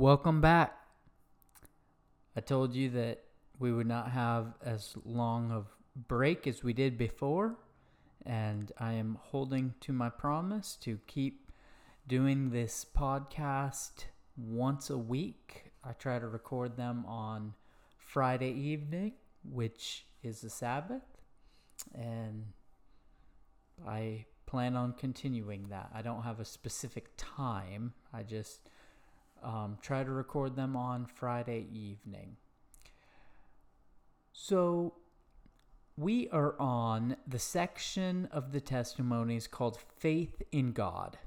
Welcome back. I told you that we would not have as long of break as we did before, and I am holding to my promise to keep doing this podcast once a week. I try to record them on Friday evening, which is the Sabbath, and I plan on continuing that. I don't have a specific time. I just um, try to record them on Friday evening. So, we are on the section of the testimonies called Faith in God.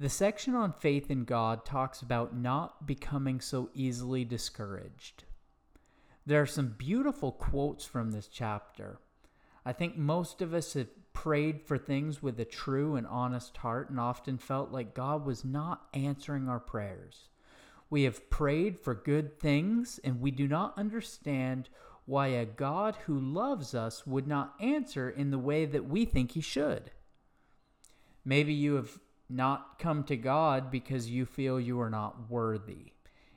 The section on faith in God talks about not becoming so easily discouraged. There are some beautiful quotes from this chapter. I think most of us have prayed for things with a true and honest heart and often felt like God was not answering our prayers. We have prayed for good things and we do not understand why a God who loves us would not answer in the way that we think he should. Maybe you have not come to God because you feel you are not worthy.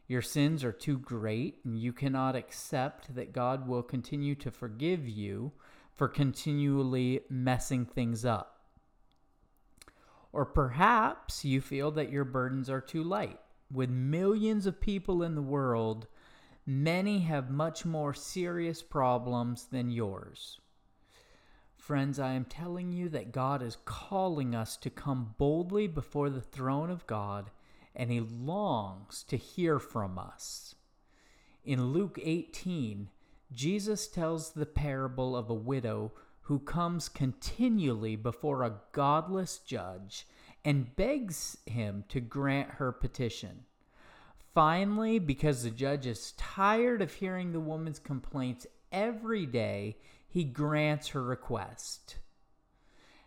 Your sins are too great, and you cannot accept that God will continue to forgive you for continually messing things up. Or perhaps you feel that your burdens are too light. With millions of people in the world, many have much more serious problems than yours. Friends, I am telling you that God is calling us to come boldly before the throne of God, and He longs to hear from us. In Luke 18, Jesus tells the parable of a widow who comes continually before a godless judge and begs him to grant her petition. Finally, because the judge is tired of hearing the woman's complaints every day, he grants her request.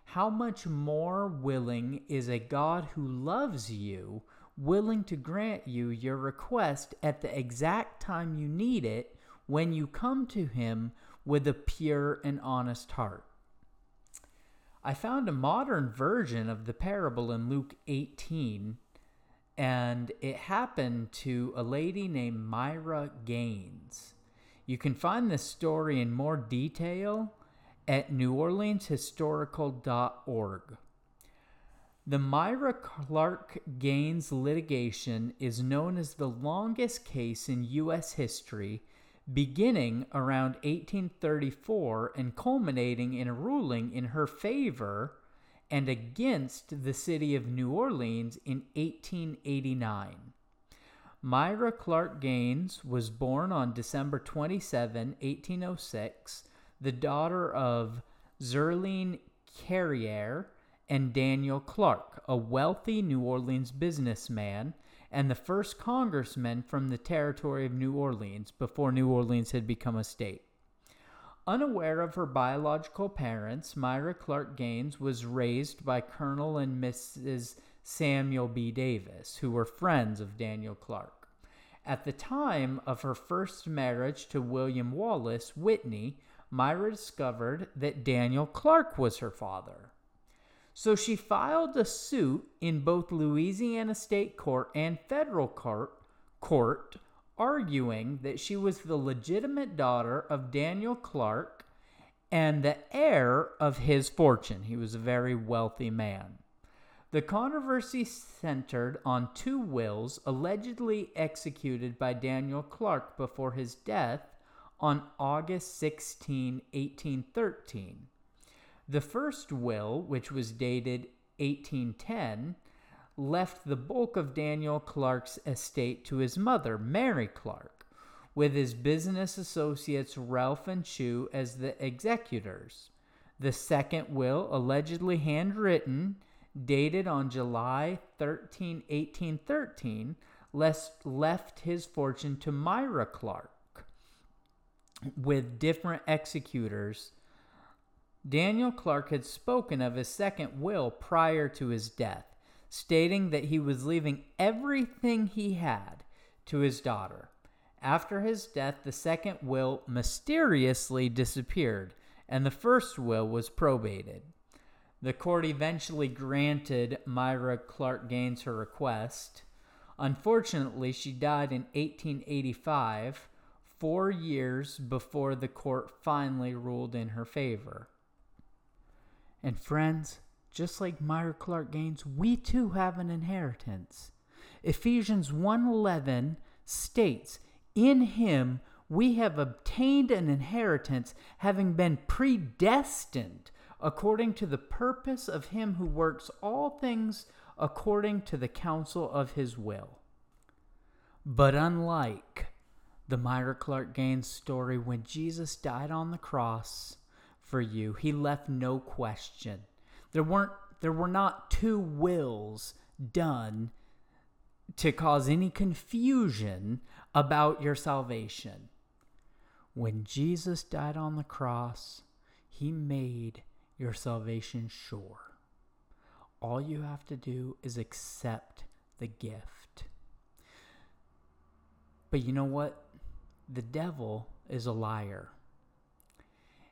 How much more willing is a God who loves you, willing to grant you your request at the exact time you need it when you come to him with a pure and honest heart. I found a modern version of the parable in Luke 18, and it happened to a lady named Myra Gaines. You can find this story in more detail at neworleanshistorical.org. The Myra Clark Gaines litigation is known as the longest case in U.S. history beginning around 1834 and culminating in a ruling in her favor and against the city of New Orleans in 1889. Myra Clark Gaines was born on December 27, 1806, the daughter of Zerline Carrier and Daniel Clark, a wealthy New Orleans businessman and the first congressman from the territory of New Orleans before New Orleans had become a state. Unaware of her biological parents, Myra Clark Gaines was raised by Colonel and Mrs. Samuel B. Davis, who were friends of Daniel Clark. At the time of her first marriage to William Wallace Whitney, Myra discovered that Daniel Clark was her father. So she filed a suit in both Louisiana state court and federal court, court arguing that she was the legitimate daughter of Daniel Clark and the heir of his fortune. He was a very wealthy man. The controversy centered on two wills allegedly executed by Daniel Clark before his death on August 16, 1813. The first will, which was dated 1810, left the bulk of Daniel Clark's estate to his mother, Mary Clark, with his business associates Relf and Chew as the executors. The second will, allegedly handwritten, dated on July 13, 1813, left his fortune to Myra Clark, with different executors Daniel Clark had spoken of his second will prior to his death, stating that he was leaving everything he had to his daughter. After his death, the second will mysteriously disappeared, and the first will was probated. The court eventually granted Myra Clark Gaines her request. Unfortunately, she died in 1885, four years before the court finally ruled in her favor. And friends, just like Myra Clark Gaines, we too have an inheritance. Ephesians 1:11 states, "In him we have obtained an inheritance, having been predestined according to the purpose of him who works all things according to the counsel of his will." But unlike the Myra Clark Gaines story, when Jesus died on the cross for you, he left no question. There weren't there were not two wills done to cause any confusion about your salvation. When Jesus died on the cross, he made your salvation sure. All you have to do is accept the gift. But you know what? The devil is a liar.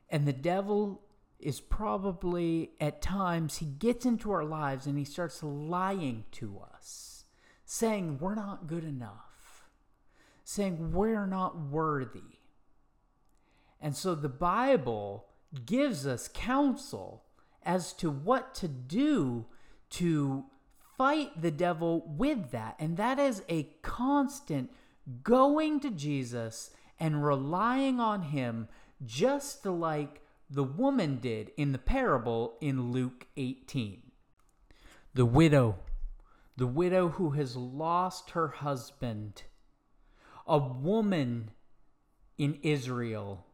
And the devil is probably at times he gets into our lives and he starts lying to us, saying we're not good enough, saying we're not worthy. And so the Bible gives us counsel as to what to do to fight the devil with that. And that is a constant going to Jesus and relying on him, just like the woman did in the parable in Luke 18. The widow, the widow who has lost her husband, a woman in Israel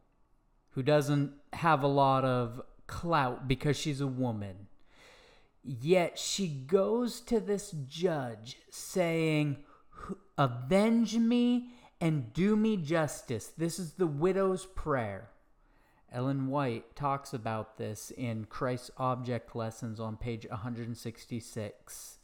who doesn't have a lot of clout because she's a woman. Yet she goes to this judge saying, Avenge me and do me justice. This is the widow's prayer. Ellen White talks about this in Christ's Object Lessons on page 166.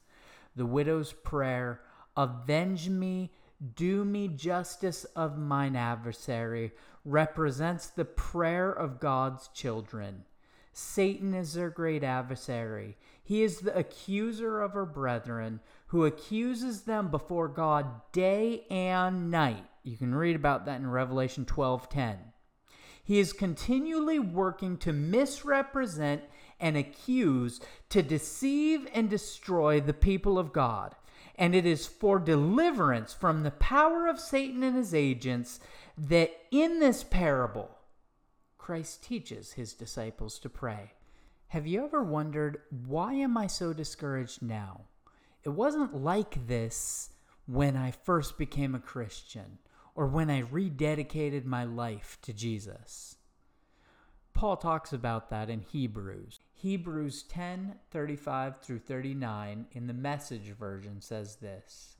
The widow's prayer Avenge me, do me justice of mine adversary, represents the prayer of God's children. Satan is their great adversary. He is the accuser of our brethren who accuses them before God day and night. You can read about that in Revelation 12:10. He is continually working to misrepresent and accuse, to deceive and destroy the people of God. And it is for deliverance from the power of Satan and his agents that in this parable, Christ teaches his disciples to pray. Have you ever wondered, why am I so discouraged now? It wasn't like this when I first became a Christian or when I rededicated my life to Jesus. Paul talks about that in Hebrews. Hebrews 10 35 through 39 in the message version says this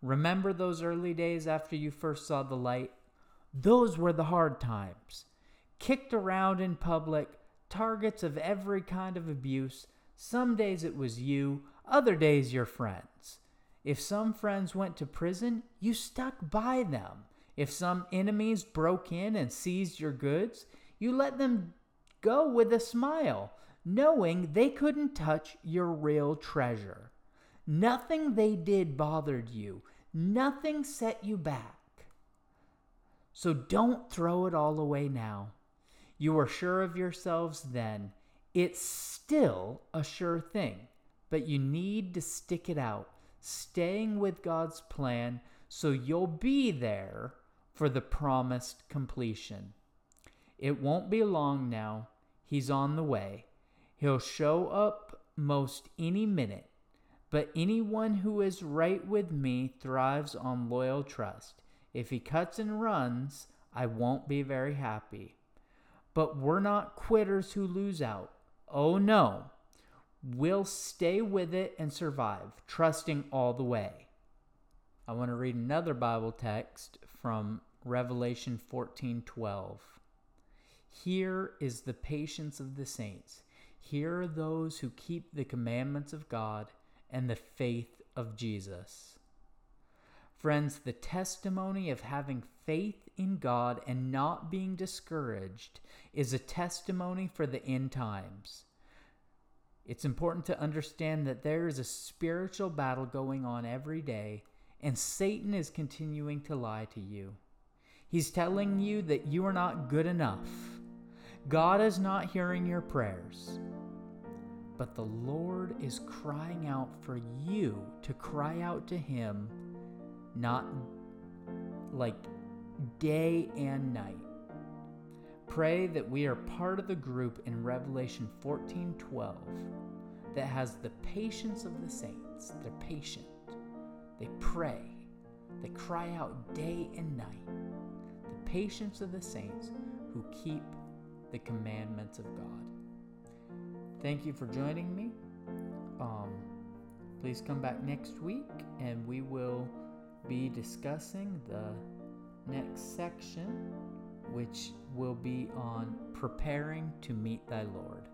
Remember those early days after you first saw the light? Those were the hard times. Kicked around in public, targets of every kind of abuse. Some days it was you, other days your friends. If some friends went to prison, you stuck by them. If some enemies broke in and seized your goods, you let them go with a smile, knowing they couldn't touch your real treasure. Nothing they did bothered you, nothing set you back. So don't throw it all away now. You were sure of yourselves then. It's still a sure thing, but you need to stick it out staying with God's plan so you'll be there for the promised completion. It won't be long now. He's on the way. He'll show up most any minute. But anyone who is right with me thrives on loyal trust. If he cuts and runs, I won't be very happy. But we're not quitters who lose out. Oh no will stay with it and survive, trusting all the way. I want to read another Bible text from Revelation 14:12. Here is the patience of the saints. Here are those who keep the commandments of God and the faith of Jesus. Friends, the testimony of having faith in God and not being discouraged is a testimony for the end times. It's important to understand that there is a spiritual battle going on every day, and Satan is continuing to lie to you. He's telling you that you are not good enough. God is not hearing your prayers. But the Lord is crying out for you to cry out to Him, not like day and night. Pray that we are part of the group in Revelation 14:12 that has the patience of the saints. They're patient. They pray. They cry out day and night. The patience of the saints who keep the commandments of God. Thank you for joining me. Um, please come back next week and we will be discussing the next section, which will be on preparing to meet thy Lord.